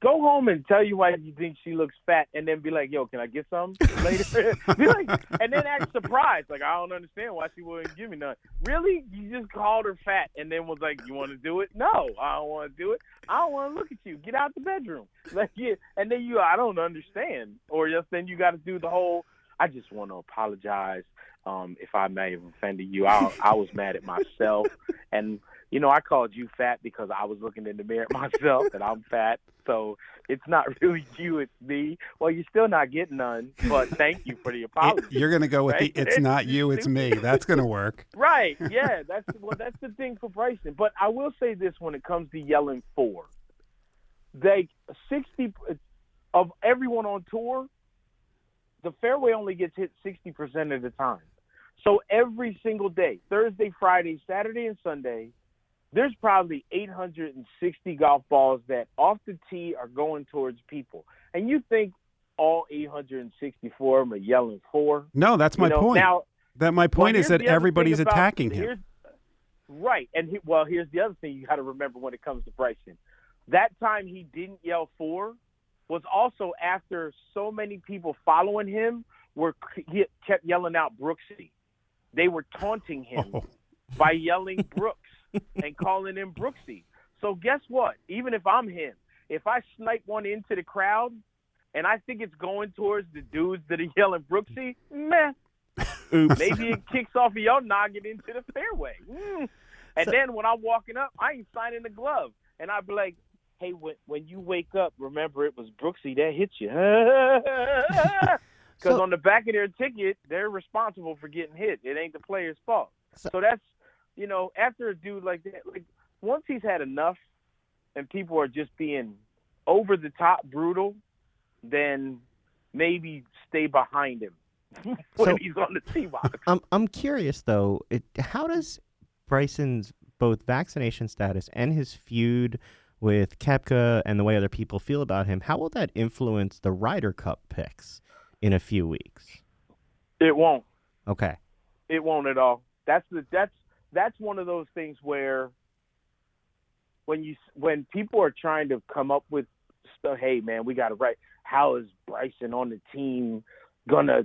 "Go home and tell your wife you think she looks fat," and then be like, "Yo, can I get some later?" be like, and then act surprised, like, "I don't understand why she wouldn't give me none." Really? You just called her fat and then was like, "You want to do it?" No, I don't want to do it. I don't want to look at you. Get out the bedroom. Like, yeah, and then you, I don't understand, or just then you got to do the whole. I just want to apologize um, if I may have offended you. I, I was mad at myself, and you know, I called you fat because I was looking in the mirror at myself and I'm fat. So it's not really you, it's me. Well, you're still not getting none, but thank you for the apology. It- you're going to go with Right? the "It's not you, it's me." That's going to work. Right. Yeah. That's well. That's the thing for Bryson. But I will say this: when it comes to yelling for, they sixty of everyone on tour, the fairway only gets hit sixty percent of the time. So every single day, Thursday, Friday, Saturday, and Sunday, there's probably 860 golf balls that off the tee are going towards people. And you think all 864 of them are yelling for? No, that's my you know, point. Now, that my well, point is that everybody's about- attacking him. Right, and he, well, here's the other thing you got to remember when it comes to Bryson. That time he didn't yell for was also after so many people following him were he kept yelling out Brooksy. They were taunting him Oh. by yelling Brooks and calling him Brooksy. So guess what? Even if I'm him, if I snipe one into the crowd and I think it's going towards the dudes that are yelling Brooksy, meh, Oops. Maybe it kicks off of your noggin into the fairway. Mm. And then when I'm walking up, I ain't signing the glove. And I'd be like, hey, when, when you wake up, remember it was Brooksy that hit you. Because So- on the back of their ticket, they're responsible for getting hit. It ain't the player's fault. So- So, that's, you know, after a dude like that, like once he's had enough and people are just being over the top brutal, then maybe stay behind him when So- he's on the tee box. I'm I'm curious though. It, how does Bryson's both vaccination status and his feud with Koepka and the way other people feel about him? How will that influence the Ryder Cup picks in a few weeks? It won't. Okay. It won't at all. That's the that's that's one of those things where when you when people are trying to come up with stuff, hey man, we got to write. How is Bryson on the team gonna?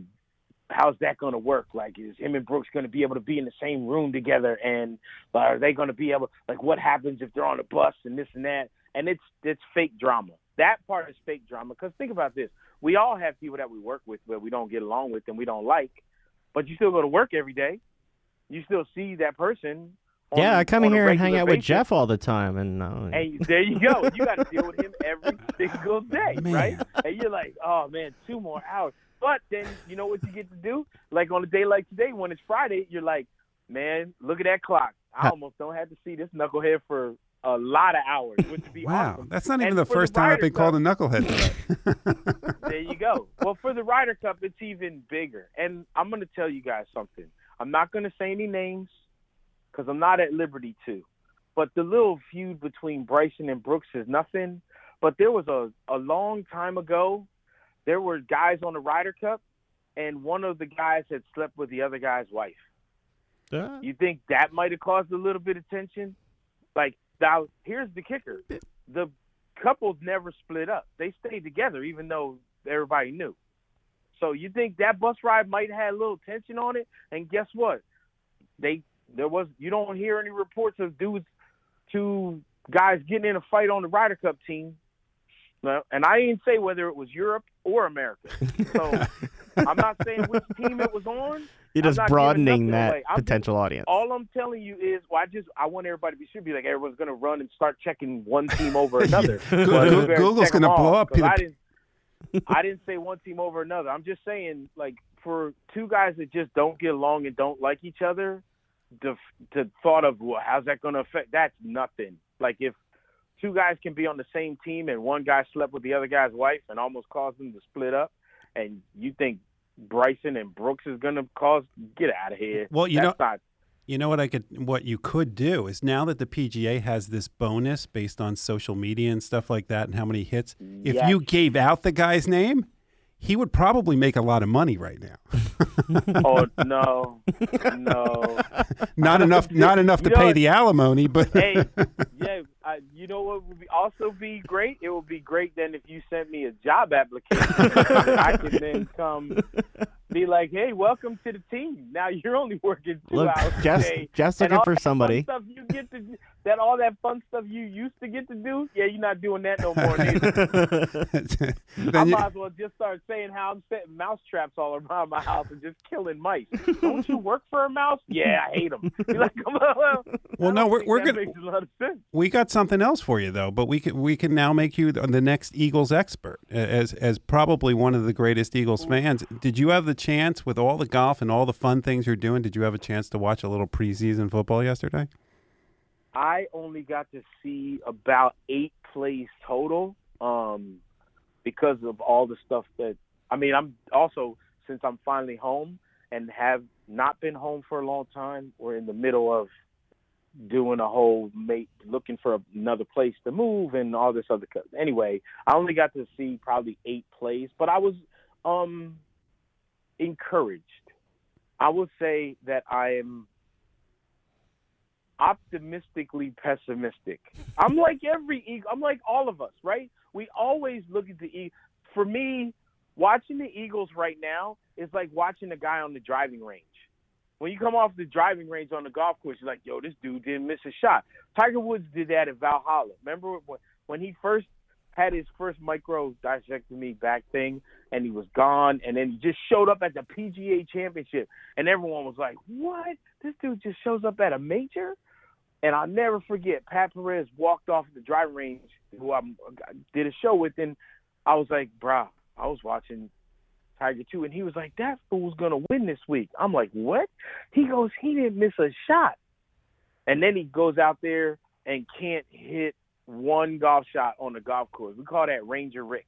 How's that gonna work? Like, is him and Brooks gonna be able to be in the same room together? And are they gonna be able? Like, what happens if they're on a bus and this and that? And it's it's fake drama. That part is fake drama. Because think about this: we all have people that we work with where we don't get along with and we don't like, but you still go to work every day. You still see that person. On, yeah, I come on here and hang regular out with. Jeff all the time, and uh, And there you go. You got to deal with him every single day, Man. right? And you're like, oh man, two more hours. But then you know what you get to do? Like on a day like today, when it's Friday, you're like, man, look at that clock. I almost don't have to see this knucklehead for a lot of hours, which would be Wow, awesome. that's not even And the for first time I've Ryder been called a knucklehead there you go. Well, for the Ryder Cup, it's even bigger. And I'm going to tell you guys something. I'm not going to say any names because I'm not at liberty to. But the little feud between Bryson and Brooks is nothing. But there was a, a long time ago, there were guys on the Ryder Cup, and one of the guys had slept with the other guy's wife. Uh, You think that might have caused a little bit of tension? Like now, here's the kicker: the couples never split up. They stayed together, even though everybody knew. So you think that bus ride might have had a little tension on it? And guess what? They there was you don't hear any reports of dudes, two guys getting in a fight on the Ryder Cup team. No, and I didn't say whether it was Europe or America. So I'm not saying which team it was on. You're just broadening that away. Just- potential audience. All I'm telling you is, well, I just I want everybody to be sure, be like everyone's gonna run and start checking one team over another. Go- But go- we better Google's gonna blow all, up 'cause Peter- I didn't, say one team over another. I'm just saying, like, for two guys that just don't get along and don't like each other, the the thought of well, how's that gonna affect? That's nothing. Like if two guys can be on the same team and one guy slept with the other guy's wife and almost caused them to split up, and you think Bryson and Brooks is gonna cause get out of here? Well, you That's know- not You know what I could what you could do is now that the PGA has this bonus based on social media and stuff like that and how many hits, if you gave out the guy's name, he would probably make a lot of money right now. Oh no, no. not enough not enough to You know pay the alimony, but hey, yeah. I, you know what would be also be great? It would be great then if you sent me a job application. I could then come be like, hey, welcome to the team. Now you're only working two Look, hours a day. Jeff's looking for somebody. Stuff you get to that all that fun stuff you used to get to do. Yeah, you're not doing that no more. I you, might as well just start saying how I'm setting mouse traps all around my house and just killing mice. Don't you work for a mouse? Yeah, I hate them. You're like, well, Well, no, we're- we're gonna- makes a lot of sense. we got something else for you though, but we can we can now make you the next Eagles expert as as probably one of the greatest Eagles fans. Did you have the chance with all the golf and all the fun things you're doing? Did you have a chance to watch a little preseason football yesterday? I only got to see about eight plays total, um, because of all the stuff that I mean. I'm also since I'm finally home and have not been home for a long time. We're in the middle of doing a whole mate looking for another place to move and all this other. co- Anyway, I only got to see probably eight plays, but I was um encouraged. I will say that I am optimistically pessimistic. I'm like every Eagle. I'm like all of us, right? We always look at the E. For me, watching the Eagles right now is like watching a guy on the driving range. When you come off the driving range on the golf course, you're like, "Yo, this dude didn't miss a shot." Tiger Woods did that at Valhalla. Remember when when he first had his first microdiscectomy back thing, and he was gone, and then he just showed up at the PGA Championship, and everyone was like, "What? This dude just shows up at a major?" And I'll never forget, Pat Perez walked off the driving range, who I did a show with, and I was like, "Bruh, I was watching Tiger too," and he was like, "That fool's gonna win this week." I'm like, "What?" He goes, "He didn't miss a shot," and then he goes out there and can't hit one golf shot on the golf course. We call that Ranger Rick.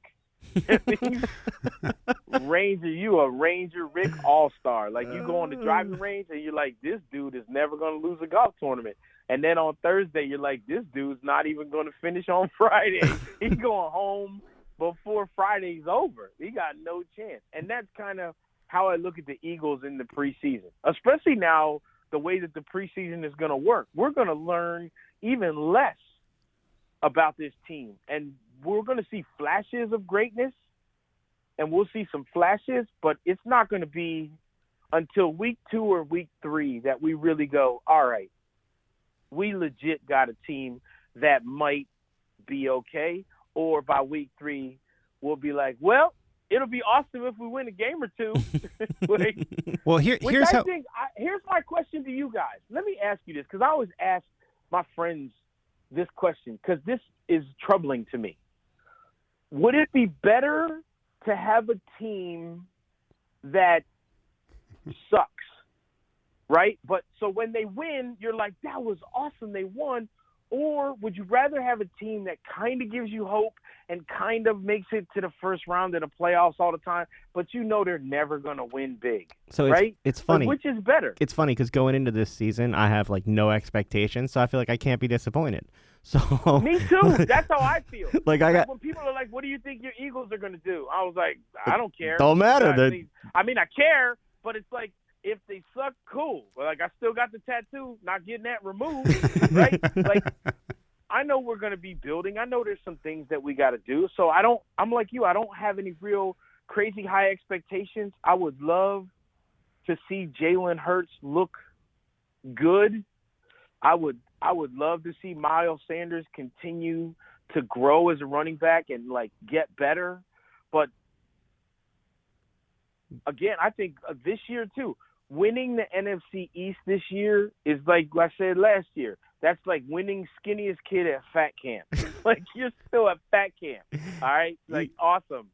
Ranger, you a Ranger Rick All Star. Like you go on the uh. driving range and you're like, this dude is never gonna lose a golf tournament. And then on Thursday, you're like, this dude's not even gonna finish on Friday. He's going home before Friday's over. He got no chance. And that's kind of how I look at the Eagles in the preseason, especially now the way that the preseason is going to work. We're going to learn even less about this team, and we're going to see flashes of greatness, and we'll see some flashes, but it's not going to be until week two or week three that we really go, all right, we legit got a team that might be okay, or by week three, we'll be like, well, it'll be awesome if we win a game or two. like, Well, here here's I how think. I, here's my question to you guys. Let me ask you this because I always ask my friends this question because this is troubling to me. Would it be better to have a team that sucks right? But so when they win, you're like, that was awesome, they won. Or would you rather have a team that kind of gives you hope and kind of makes it to the first round of the playoffs all the time, but you know they're never going to win big, So it's right? it's Like, funny. which is better? it's funny because going into this season, I have like no expectations, so I feel like I can't be disappointed. So Me too. That's how I feel. like I got when people are like, "What do you think your Eagles are going to do?" I was like, "I don't care. Don't matter. I mean, I mean, I care, but it's like if they suck, cool. But like, I still got the tattoo, not getting that removed, right? like, I know we're going to be building. I know there's some things that we got to do. So I don't. I'm like you. I don't have any real crazy high expectations. I would love to see Jalen Hurts look good. I would I would love to see Miles Sanders continue to grow as a running back and like get better. But again, I think uh, this year too, winning the NFC East this year is like I said last year. That's like winning skinniest kid at fat camp. like you're still at fat camp. All right, like awesome.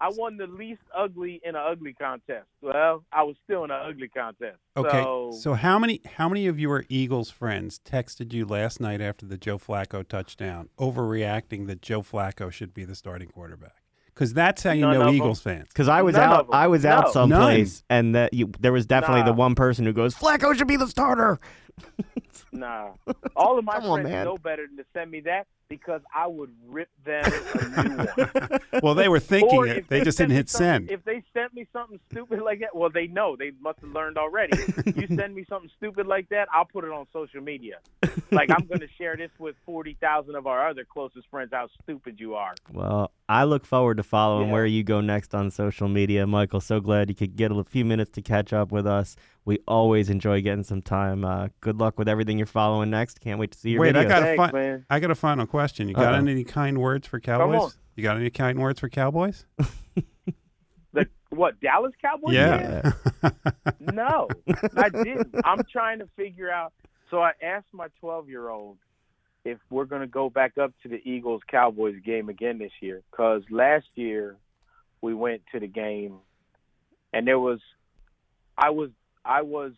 I won the least ugly in an ugly contest. Well, I was still in an ugly contest. Okay. So, So how many how many of your Eagles friends texted you last night after the Joe Flacco touchdown, overreacting that Joe Flacco should be the starting quarterback? Because that's how you None know of 'em. Eagles fans. because I was None out. I was out No. someplace, and that you, there was definitely the one person who goes, "Flacco should be the starter." Nah. All of my Come friends man. know better than to send me that because I would rip them a new one. Well, they were thinking Or it. if They just didn't hit send. If they sent me something stupid like that, well, they know. They must have learned already. you send me something stupid like that, I'll put it on social media. Like I'm going to share this with forty thousand of our other closest friends. How stupid you are. Well, I look forward to following Yeah. where you go next on social media, Michael. So glad you could get a few minutes to catch up with us. We always enjoy getting some time. Uh, good luck with everything you're following next. Can't wait to see your Wait, I videos. got a Thanks, fi- man. I got a final question. You got Uh-oh. any kind words for on. Cowboys? You got any kind words for Cowboys? The what Dallas Cowboys? Yeah. No, I didn't. I'm trying to figure out. So I asked my 12 year old if we're going to go back up to the Eagles Cowboys game again this year. Because last year we went to the game and there was, I was, I was,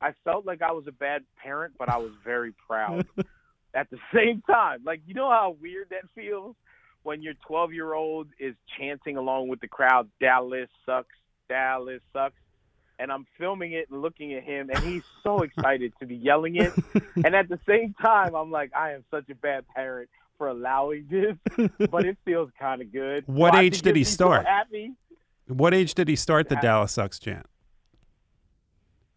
I felt like I was a bad parent, but I was very proud at the same time. Like, you know how weird that feels when your 12 year old is chanting along with the crowd, Dallas sucks, Dallas sucks and I'm filming it and looking at him, and he's so excited to be yelling it. And at the same time, I'm like, I am such a bad parent for allowing this, but it feels kind of good. What Watching age did he be so start? happy. what age did he start the Dallas Sucks chant?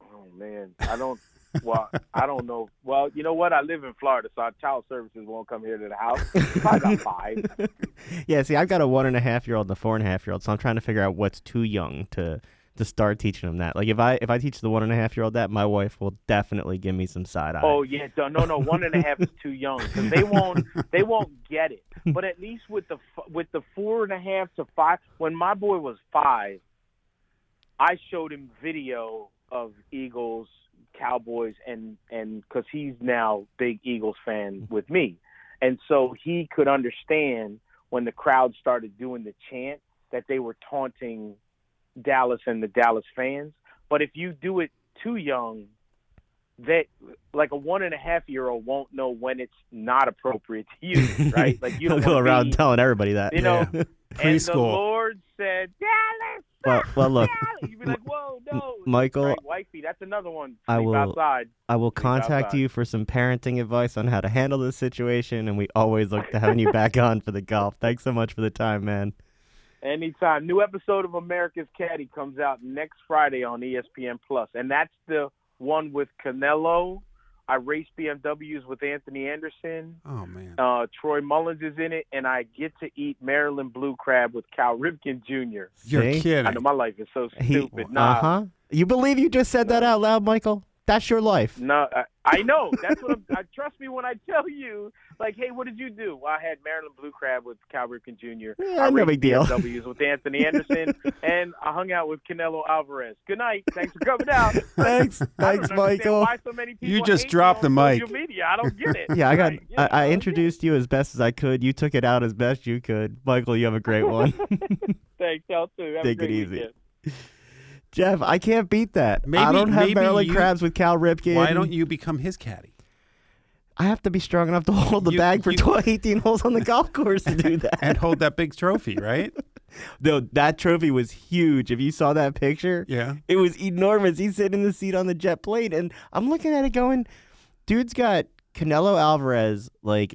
Oh man, I don't. Well, I don't know. Well, you know what? I live in Florida, so our child services won't come here to the house. Probably about five. yeah, see, I've got a one and a half year old and a four and a half year old, so I'm trying to figure out what's too young to to start teaching them that. Like if I if I teach the one and a half year old that, my wife will definitely give me some side eye. Oh yeah, no, no, no. One and a half is too young because they won't they won't get it. But at least with the with the four and a half to five, when my boy was five, I showed him video of Eagles, Cowboys, and and because he's now big Eagles fan mm-hmm. with me, and so he could understand when the crowd started doing the chant that they were taunting Dallas and the Dallas fans. But if you do it too young, that like a one and a half year old won't know when it's not appropriate to use, right? Like you don't go around be, telling everybody that. you know. Yeah. And the Lord said, Dallas. Well, well, look, Dallas." You'd be like, whoa, no, Michael, Right, wifey, that's another one. I will- outside. I will Sleep contact outside. you for some parenting advice on how to handle this situation, and we always look to having you back on for the golf. Thanks so much for the time, man. Anytime. New episode of America's Caddie comes out next Friday on ESPN Plus, and that's the one with Canelo. I race BMWs with Anthony Anderson. Oh man. Uh, Troy Mullins is in it, and I get to eat Maryland blue crab with Cal Ripken Jr. You're See? kidding. I know my life is so He, stupid. Nah, uh huh. You believe you just said that out loud, Michael? That's your life. no, I, I know. That's what I'm. I, trust me when I tell you. Like, hey, what did you do? Well, I had Maryland blue crab with Cal Ripken Jr. Yeah, I no raced big deal. BMWs with Anthony Anderson, and I hung out with Canelo Alvarez. Good night. Thanks for coming out. Thanks, thanks, Michael. Why so many people You just dropped the mic. Media. I don't get it. Yeah, I got. Like, you I, I introduced you as best as I could. You took it out as best you could. Michael, you have a great one. Thanks, y'all too. Have a Take it easy. weekend. Jeff, I can't beat that. I don't have maybe Maryland you- crabs with Cal Ripken. Why don't you become his caddy? I have to be strong enough to hold the You- bag for you- 12, 18 holes on the golf course to do that. And hold that big trophy, right? No, that trophy was huge. If you saw that picture, Yeah. it was enormous. He's sitting in the seat on the jet plane, and I'm looking at it going, dude's got Canelo Alvarez like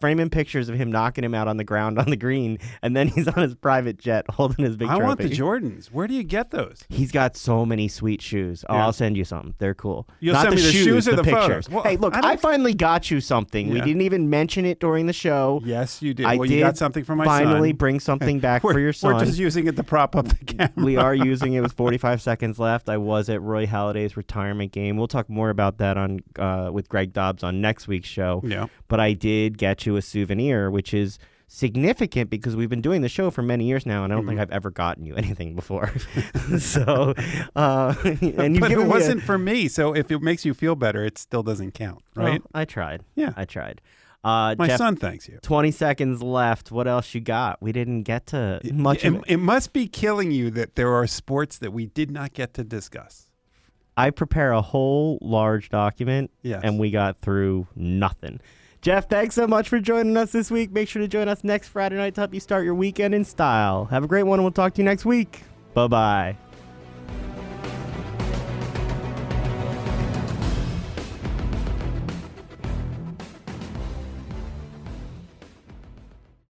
framing pictures of him knocking him out on the ground on the green, and then he's on his private jet holding his big I trophy. want the Jordans. Where do you get those? He's got so many sweet shoes. Oh, Yeah. I'll send you some. They're cool. You'll Not send the me the shoes, shoes or the pictures. photos? Well, hey, look, I I, finally got you something. We didn't even mention it during the show. Yes, you did. I well, did you got something for my finally son. bring something back for your son. We're just using it to prop up the camera. we are using it with 45 seconds left. I was at Roy Halladay's retirement game. We'll talk more about that on uh, with Greg Dobbs on next week's show. Yeah. But I did get you a souvenir, which is significant because we've been doing the show for many years now, and I don't Mm-hmm. think I've ever gotten you anything before. so, uh, and but it me a- wasn't for me. So if it makes you feel better, it still doesn't count, Well, right? I tried. Yeah. I tried. Uh, my Jeff, son thanks you. 20 seconds left. What else you got? We didn't get to much It, of it must be killing you that there are sports that we did not get to discuss. I prepare a whole large document, Yes. and we got through nothing. Jeff, thanks so much for joining us this week. Make sure to join us next Friday night to help you start your weekend in style. Have a great one, and we'll talk to you next week. Bye bye.